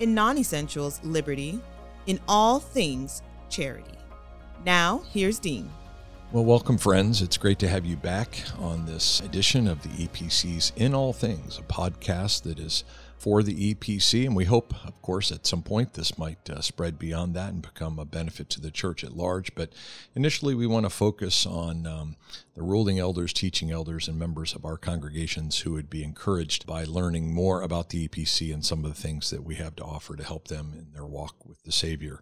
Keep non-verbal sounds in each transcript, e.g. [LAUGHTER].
in non essentials, liberty, in all things, charity. Now, here's Dean. Well, welcome, friends. It's great to have you back on this edition of the EPC's In All Things, a podcast that is for the EPC. And we hope, of course, at some point this might uh, spread beyond that and become a benefit to the church at large. But initially, we want to focus on um, the ruling elders, teaching elders, and members of our congregations who would be encouraged by learning more about the EPC and some of the things that we have to offer to help them in their walk with the Savior.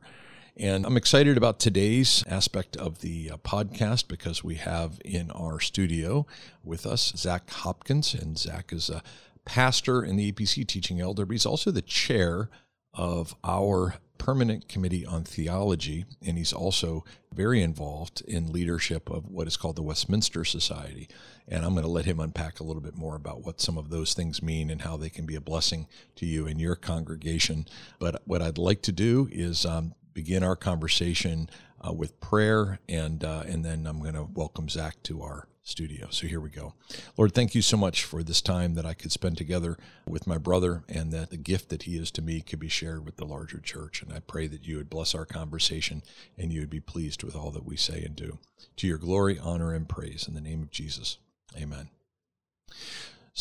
And I'm excited about today's aspect of the uh, podcast because we have in our studio with us Zach Hopkins. And Zach is a pastor in the EPC teaching elder, but he's also the chair of our permanent committee on theology, and he's also very involved in leadership of what is called the Westminster Society. And I'm going to let him unpack a little bit more about what some of those things mean and how they can be a blessing to you and your congregation. But what I'd like to do is um, begin our conversation uh, with prayer, and uh, and then I'm going to welcome Zach to our studio. So here we go. Lord, thank you so much for this time that I could spend together with my brother and that the gift that he is to me could be shared with the larger church. And I pray that you would bless our conversation and you would be pleased with all that we say and do. To your glory, honor, and praise in the name of Jesus. Amen.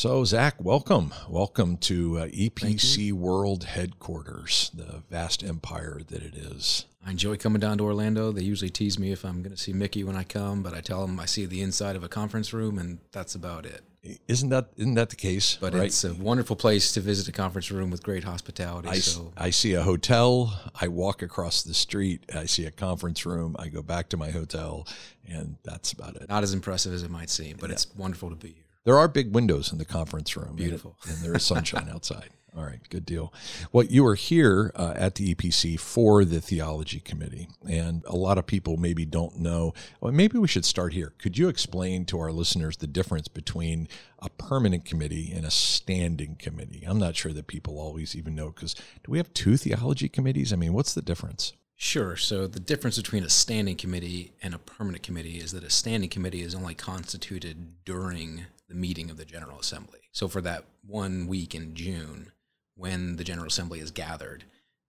So, Zach, welcome. Welcome to uh, EPC World Headquarters, the vast empire that it is. I enjoy coming down to Orlando. They usually tease me if I'm going to see Mickey when I come, but I tell them I see the inside of a conference room, and that's about it. Isn't that isn't that the case? But right? it's a wonderful place to visit a conference room with great hospitality. I, so I see a hotel. I walk across the street. I see a conference room. I go back to my hotel, and that's about it. not as impressive as it might seem, but Yeah. it's wonderful to be here. There are big windows in the conference room. and- Beautiful. And, there is sunshine outside. [LAUGHS] All right, good deal. Well, you are here uh, at the EPC for the theology committee, and a lot of people maybe don't know. Well, maybe we should start here. Could you explain to our listeners the difference between a permanent committee and a standing committee? I'm not sure that people always even know because do we have two theology committees? I mean, what's the difference? Sure. So the difference between a standing committee and a permanent committee is that a standing committee is only constituted during the meeting of the General Assembly. So for that one week in June, when the General Assembly is gathered,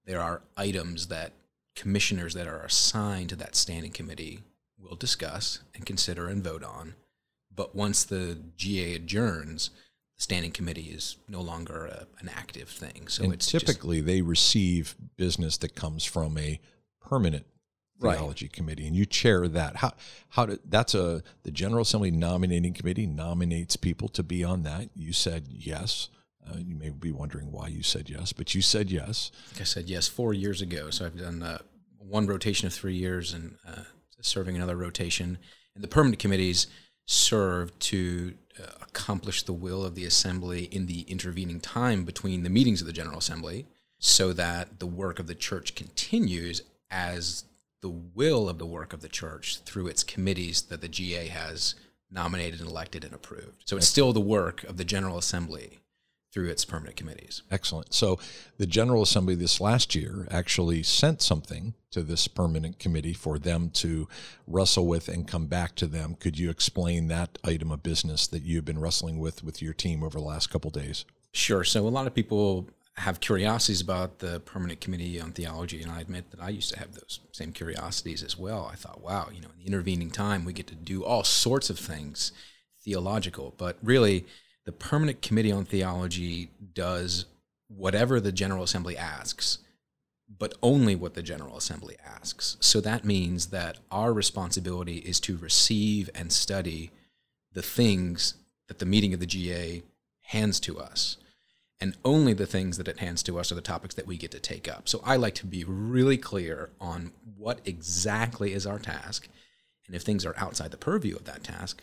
there are items that commissioners that are assigned to that standing committee will discuss and consider and vote on. But once the GA adjourns, the standing committee is no longer a, an active thing. So and it's just- typically they receive business that comes from a permanent Right. theology committee and you chair that how how did that's a the general assembly nominating committee nominates people to be on that you said yes uh, you may be wondering why you said yes but you said yes Like I said, yes, four years ago. So I've done uh, one rotation of three years and uh, serving another rotation. And the permanent committees serve to uh, accomplish the will of the assembly in the intervening time between the meetings of the General Assembly so that the work of the church continues as the will of the work of the church through its committees that the GA has nominated and elected and approved. So it's still the work of the General Assembly through its permanent committees. excellent so the general assembly this last year actually sent something to this permanent committee for them to wrestle with and come back to them could you explain that item of business that you've been wrestling with with your team over the last couple days Sure. So a lot of people have curiosities about the permanent committee on theology, and I admit that I used to have those same curiosities as well. I thought, wow, you know, in the intervening time, we get to do all sorts of things theological, but really, the permanent committee on theology does whatever the General Assembly asks, but only what the General Assembly asks. So that means that our responsibility is to receive and study the things that the meeting of the GA hands to us. And only the things that it hands to us are the topics that we get to take up. So I like to be really clear on what exactly is our task. And if things are outside the purview of that task,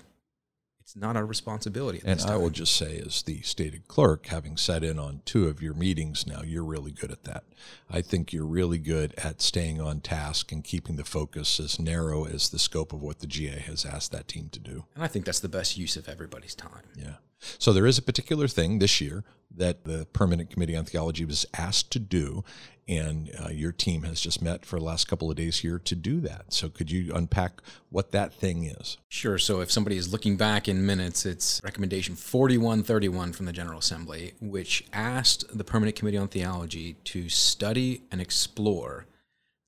it's not our responsibility. and I will just say, as the stated clerk, having sat in on two of your meetings now, you're really good at that. I think you're really good at staying on task and keeping the focus as narrow as the scope of what the GA has asked that team to do. And I think that's the best use of everybody's time. Yeah. So there is a particular thing this year that the Permanent Committee on Theology was asked to do, and uh, your team has just met for the last couple of days here to do that. So could you unpack what that thing is? Sure. So if somebody is looking back in minutes, it's recommendation 4131 from the General Assembly, which asked the Permanent Committee on Theology to study and explore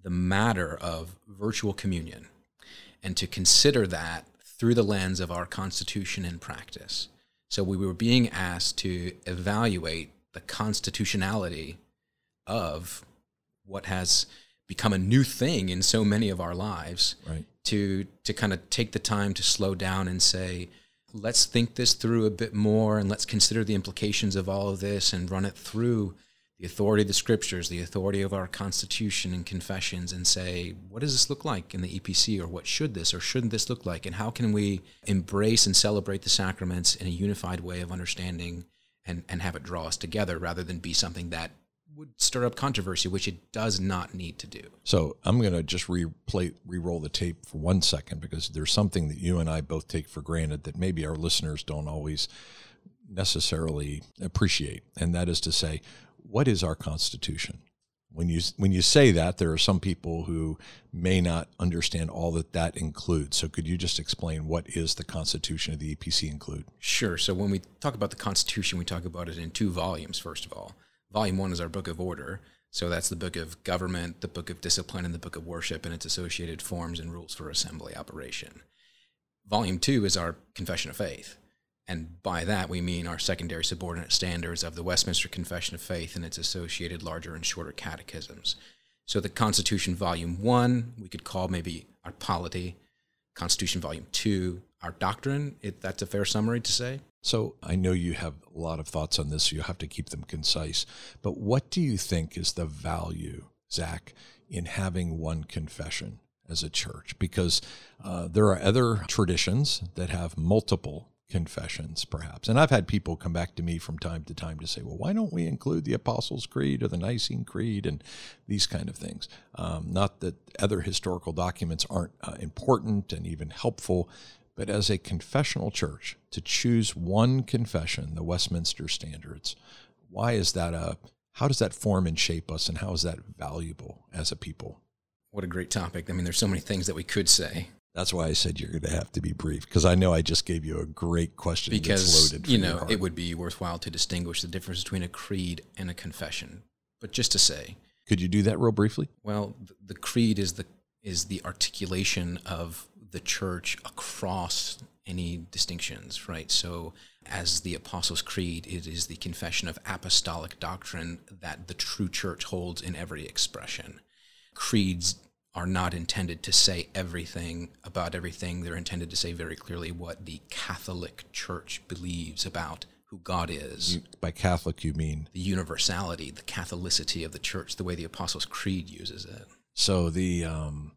the matter of virtual communion and to consider that through the lens of our Constitution and practice. So we were being asked to evaluate the constitutionality of what has become a new thing in so many of our lives. Right. To to kind of take the time to slow down and say, let's think this through a bit more and let's consider the implications of all of this and run it through the authority of the scriptures, the authority of our constitution and confessions, and say, what does this look like in the EPC, or what should this or shouldn't this look like, and how can we embrace and celebrate the sacraments in a unified way of understanding and, and have it draw us together rather than be something that would stir up controversy, which it does not need to do. So I'm going to just replay, re-roll the tape for one second because there's something that you and I both take for granted that maybe our listeners don't always necessarily appreciate, and that is to say, what is our Constitution? When you when you say that, there are some people who may not understand all that that includes. So, could you just explain what is the Constitution of the EPC include? Sure. So, when we talk about the Constitution, we talk about it in two volumes. First of all, Volume One is our Book of Order. So that's the book of government, the book of discipline, and the book of worship, and its associated forms and rules for assembly operation. Volume two is our Confession of Faith. And by that, we mean our secondary subordinate standards of the Westminster Confession of Faith and its associated larger and shorter catechisms. So the Constitution Volume 1, we could call maybe our polity. Constitution Volume 2, our doctrine. That's a fair summary to say. So I know you have a lot of thoughts on this, so you have to keep them concise. But what do you think is the value, Zach, in having one confession as a church? Because uh, there are other traditions that have multiple confessions, perhaps. And I've had people come back to me from time to time to say, well, why don't we include the Apostles' Creed or the Nicene Creed and these kind of things? Um, not that other historical documents aren't uh, important and even helpful, but as a confessional church, to choose one confession, the Westminster Standards, why is that a how does that form and shape us and how is that valuable as a people? What a great topic. I mean, there's so many things that we could say. That's why I said you're going to have to be brief because I know I just gave you a great question. Because you know it would be worthwhile to distinguish the difference between a creed and a confession. But just to say, could you do that real briefly? Well, the creed is the is the articulation of the church across any distinctions, right? So, as the Apostles' Creed, it is the confession of apostolic doctrine that the true church holds in every expression. Creeds are not intended to say everything about everything. They're intended to say very clearly what the Catholic Church believes about who God is. You, by Catholic, you mean the universality, the Catholicity of the Church, the way the Apostles' Creed uses it. So the, um,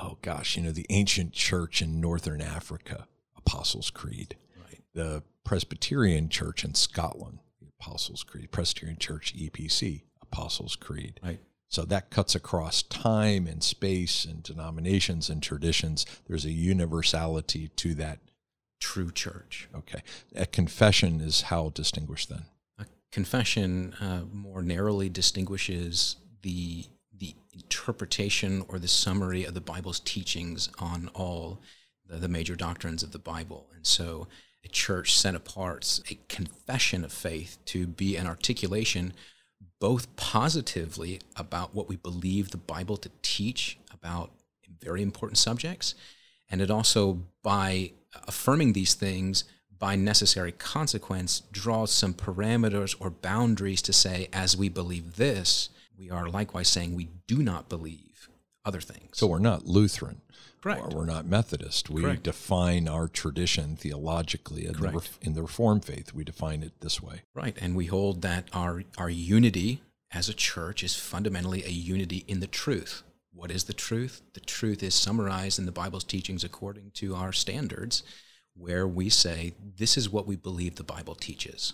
oh gosh, you know, the ancient church in Northern Africa, Apostles' Creed. Right. The Presbyterian Church in Scotland, the Apostles' Creed. Presbyterian Church, EPC, Apostles' Creed. Right. So that cuts across time and space and denominations and traditions. There's a universality to that true church. Okay. A confession is how distinguished then? A confession uh, more narrowly distinguishes the the interpretation or the summary of the Bible's teachings on all the, the major doctrines of the Bible. And so a church set apart a confession of faith to be an articulation both positively about what we believe the Bible to teach about very important subjects, and it also, by affirming these things, by necessary consequence, draws some parameters or boundaries to say, as we believe this, we are likewise saying we do not believe other things. So we're not Lutheran. Correct. Or we're not Methodist. We Correct. define our tradition theologically. In the, in the Reformed faith, we define it this way. Right. And we hold that our, our unity as a church is fundamentally a unity in the truth. What is the truth? The truth is summarized in the Bible's teachings according to our standards, where we say, this is what we believe the Bible teaches.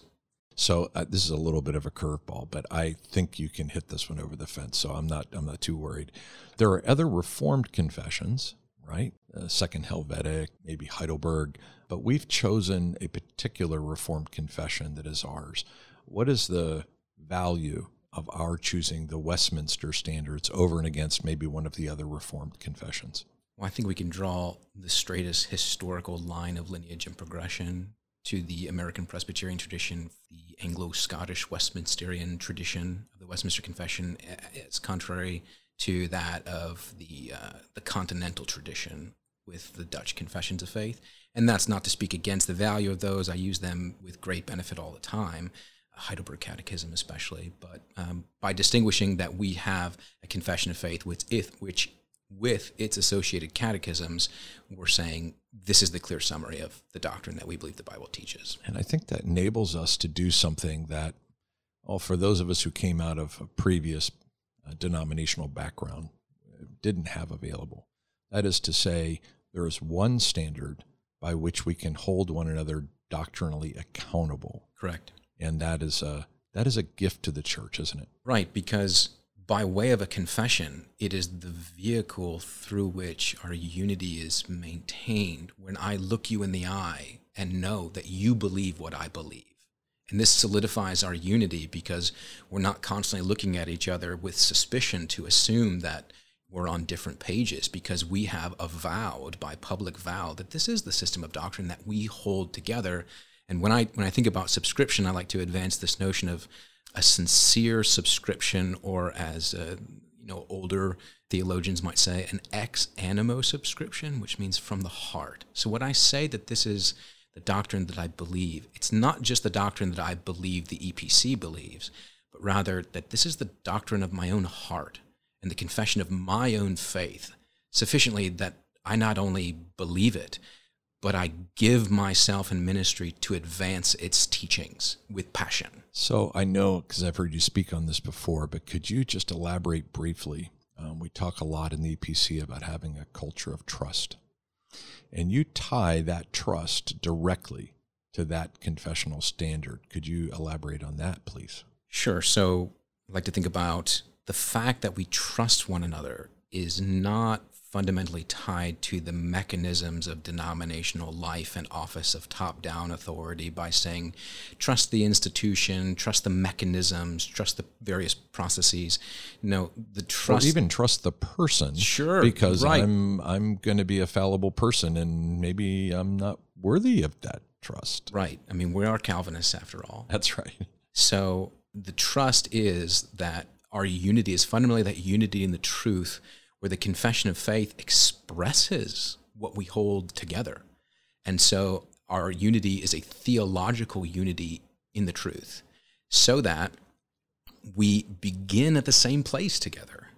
So uh, this is a little bit of a curveball, but I think you can hit this one over the fence. So I'm not I'm not too worried. There are other Reformed confessions, right? Uh, Second Helvetic, maybe Heidelberg, but we've chosen a particular Reformed confession that is ours. What is the value of our choosing the Westminster standards over and against maybe one of the other Reformed confessions? Well, I think we can draw the straightest historical line of lineage and progression to the American Presbyterian tradition, the Anglo Scottish Westminsterian tradition of the Westminster Confession. It's contrary to that of the, uh, the continental tradition with the Dutch Confessions of Faith. And that's not to speak against the value of those. I use them with great benefit all the time. Heidelberg Catechism, especially, but um, by distinguishing that we have a confession of faith, which, if, which with its associated catechisms, we're saying this is the clear summary of the doctrine that we believe the Bible teaches. And I think that enables us to do something that, well, for those of us who came out of a previous uh, denominational background, didn't have available. That is to say, there is one standard by which we can hold one another doctrinally accountable. Correct. And that is a that is a gift to the church, isn't it? Right, because by way of a confession, it is the vehicle through which our unity is maintained when I look you in the eye and know that you believe what I believe. And this solidifies our unity because we're not constantly looking at each other with suspicion to assume that we're on different pages because we have avowed by public vow that this is the system of doctrine that we hold together. And when I when I think about subscription, I like to advance this notion of a sincere subscription, or as uh, you know, older theologians might say, an ex animo subscription, which means from the heart. So when I say that this is the doctrine that I believe, it's not just the doctrine that I believe the EPC believes, but rather that this is the doctrine of my own heart and the confession of my own faith, sufficiently that I not only believe it, but I give myself in ministry to advance its teachings with passion. So I know because I've heard you speak on this before, but could you just elaborate briefly? Um, we talk a lot in the EPC about having a culture of trust, and you tie that trust directly to that confessional standard. Could you elaborate on that, please? Sure. So I'd like to think about the fact that we trust one another is not fundamentally tied to the mechanisms of denominational life and office of top down authority by saying, trust the institution, trust the mechanisms, trust the various processes. No, the trust. Or even trust the person. Sure. Because right. I'm, I'm going to be a fallible person and maybe I'm not worthy of that trust. Right. I mean, we are Calvinists after all. That's right. So the trust is that our unity is fundamentally that unity in the truth where the confession of faith expresses what we hold together. And so our unity is a theological unity in the truth, so that we begin at the same place together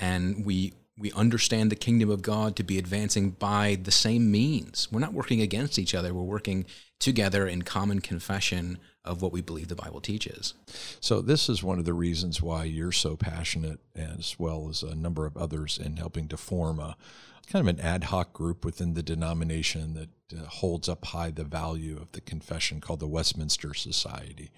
and we we understand the kingdom of God to be advancing by the same means. We're not working against each other, we're working together in common confession of what we believe the Bible teaches. So, this is one of the reasons why you're so passionate, as well as a number of others, in helping to form a kind of an ad hoc group within the denomination that uh, holds up high the value of the confession called the Westminster Society.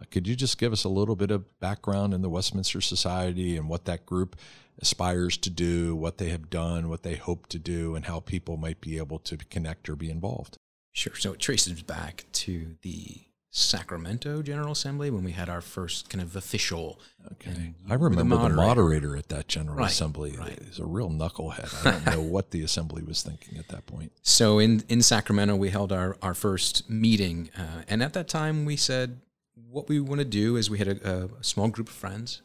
Uh, could you just give us a little bit of background in the Westminster Society and what that group aspires to do, what they have done, what they hope to do, and how people might be able to connect or be involved? Sure. So it traces back to the Sacramento General Assembly when we had our first kind of official. Okay, I remember the moderator. the moderator, at that General right, Assembly. Right. He's a real knucklehead. I don't [LAUGHS] know what the assembly was thinking at that point. So in in Sacramento, we held our our first meeting, uh, and at that time, we said what we want to do is we had a, a, small group of friends,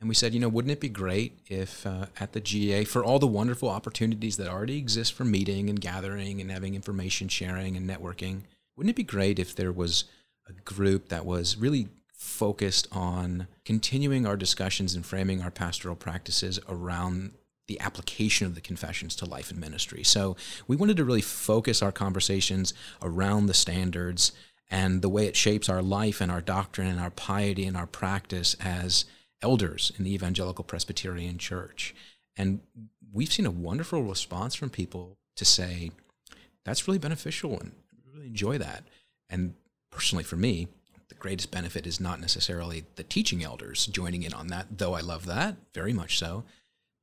and we said, you know, wouldn't it be great if uh, at the GA for all the wonderful opportunities that already exist for meeting and gathering and having information sharing and networking, wouldn't it be great if there was a group that was really focused on continuing our discussions and framing our pastoral practices around the application of the confessions to life and ministry. So we wanted to really focus our conversations around the standards and the way it shapes our life and our doctrine and our piety and our practice as elders in the Evangelical Presbyterian Church. And we've seen a wonderful response from people to say, that's really beneficial and really enjoy that. And personally, for me, the greatest benefit is not necessarily the teaching elders joining in on that, though I love that very much so,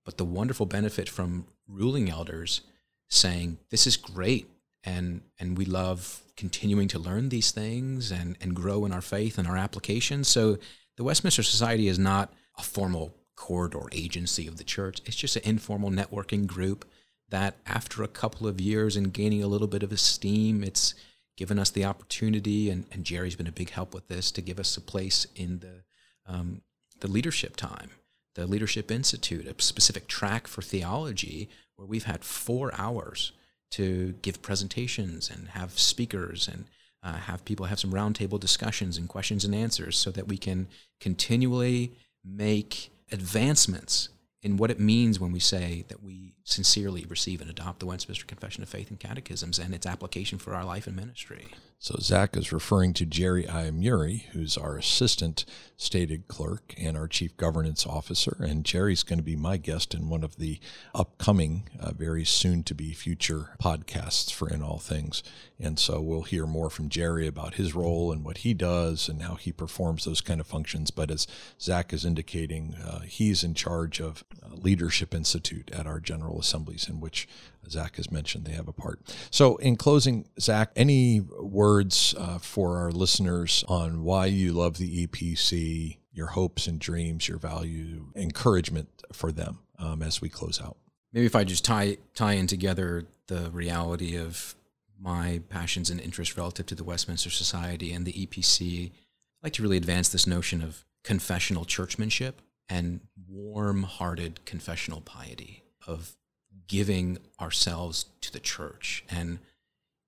but the wonderful benefit from ruling elders saying, This is great. And, and we love continuing to learn these things and, and grow in our faith and our application. So the Westminster Society is not a formal court or agency of the church. It's just an informal networking group that after a couple of years and gaining a little bit of esteem, it's given us the opportunity, and, and Jerry's been a big help with this, to give us a place in the, um, the leadership time, the Leadership Institute, a specific track for theology where we've had four hours to give presentations and have speakers and uh, have people have some roundtable discussions and questions and answers so that we can continually make advancements in what it means when we say that we sincerely receive and adopt the Westminster Confession of Faith and Catechisms and its application for our life and ministry. So Zach is referring to Jerry Iamurri, who's our assistant stated clerk and our chief governance officer. And Jerry's going to be my guest in one of the upcoming, uh, very soon to be future podcasts for In All Things. And so we'll hear more from Jerry about his role and what he does and how he performs those kind of functions. But as Zach is indicating, uh, he's in charge of uh, Leadership Institute at our General Assemblies, in which Zach has mentioned they have a part. So, in closing, Zach, any words uh, for our listeners on why you love the EPC, your hopes and dreams, your value, encouragement for them um, as we close out? Maybe if I just tie tie in together the reality of my passions and interests relative to the Westminster Society and the EPC, I'd like to really advance this notion of confessional churchmanship and warm-hearted confessional piety of giving ourselves to the church. And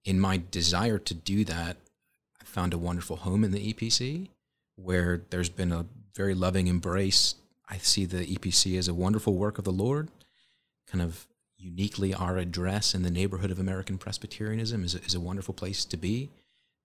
in my desire to do that, I found a wonderful home in the EPC where there's been a very loving embrace. I see the EPC as a wonderful work of the Lord, kind of uniquely our address in the neighborhood of American Presbyterianism is a, is a wonderful place to be.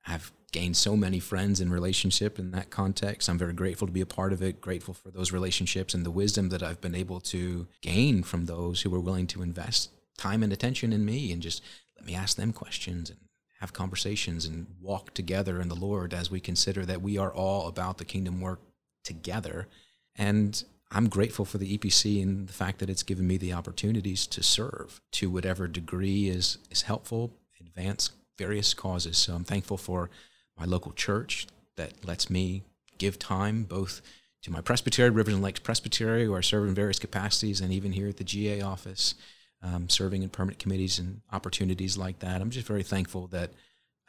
I've gained so many friends in relationship in that context. I'm very grateful to be a part of it, grateful for those relationships and the wisdom that I've been able to gain from those who were willing to invest time and attention in me and just let me ask them questions and have conversations and walk together in the Lord as we consider that we are all about the kingdom work together. And I'm grateful for the EPC and the fact that it's given me the opportunities to serve to whatever degree is is helpful, advance various causes. So I'm thankful for my local church that lets me give time both to my presbytery, Rivers and Lakes Presbytery, where I serve in various capacities, and even here at the GA office, um, serving in permanent committees and opportunities like that. I'm just very thankful that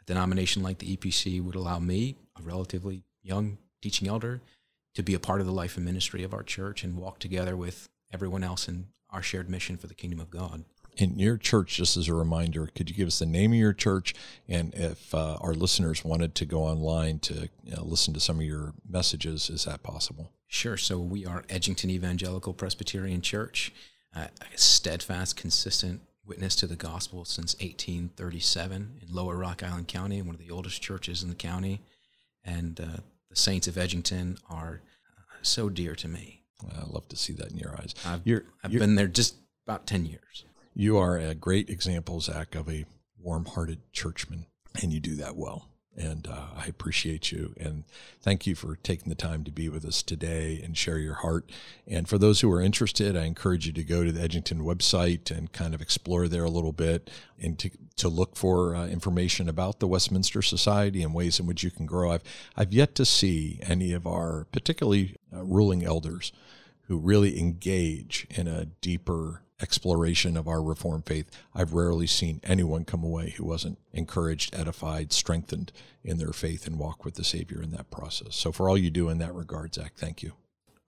a denomination like the EPC would allow me, a relatively young teaching elder, to be a part of the life and ministry of our church and walk together with everyone else in our shared mission for the kingdom of God in your church, just as a reminder, could you give us the name of your church? And if uh, our listeners wanted to go online to you know, listen to some of your messages, is that possible? Sure. So we are Edgington Evangelical Presbyterian Church, uh, a steadfast, consistent witness to the gospel since 1837 in Lower Rock Island County, one of the oldest churches in the county. And uh, the saints of Edgington are uh, so dear to me. I love to see that in your eyes. I've, you're, I've you're, been there just about 10 years. You are a great example, Zach, of a warm hearted churchman, and you do that well. And uh, I appreciate you. And thank you for taking the time to be with us today and share your heart. And for those who are interested, I encourage you to go to the Edgington website and kind of explore there a little bit and to, to look for uh, information about the Westminster Society and ways in which you can grow. I've, I've yet to see any of our, particularly uh, ruling elders, who really engage in a deeper exploration of our Reformed faith, I've rarely seen anyone come away who wasn't encouraged, edified, strengthened in their faith and walk with the Savior in that process. So, for all you do in that regard, Zach, thank you.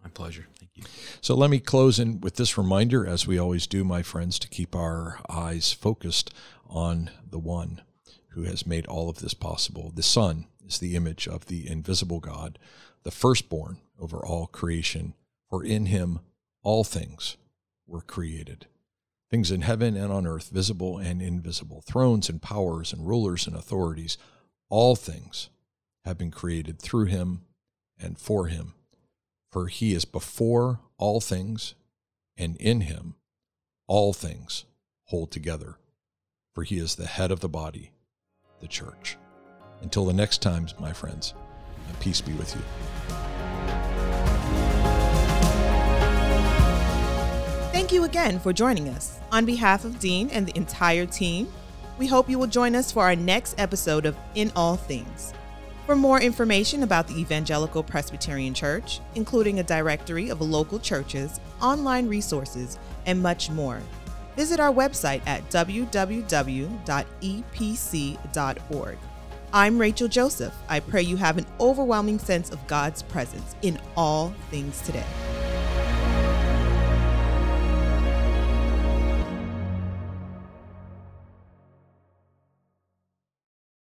My pleasure. Thank you. So, let me close in with this reminder, as we always do, my friends, to keep our eyes focused on the one who has made all of this possible. The Son is the image of the invisible God, the firstborn over all creation, for in him all things were created. Things in heaven and on earth, visible and invisible, thrones and powers and rulers and authorities, all things have been created through him and for him. For he is before all things, and in him all things hold together for he is the head of the body, the church. Until the next time, my friends, peace be with you. Thank you again for joining us. On behalf of Dean and the entire team, we hope you will join us for our next episode of In All Things. For more information about the Evangelical Presbyterian Church, including a directory of local churches, online resources, and much more, visit our website at www.epc.org. I'm Rachel Joseph. I pray you have an overwhelming sense of God's presence in all things today.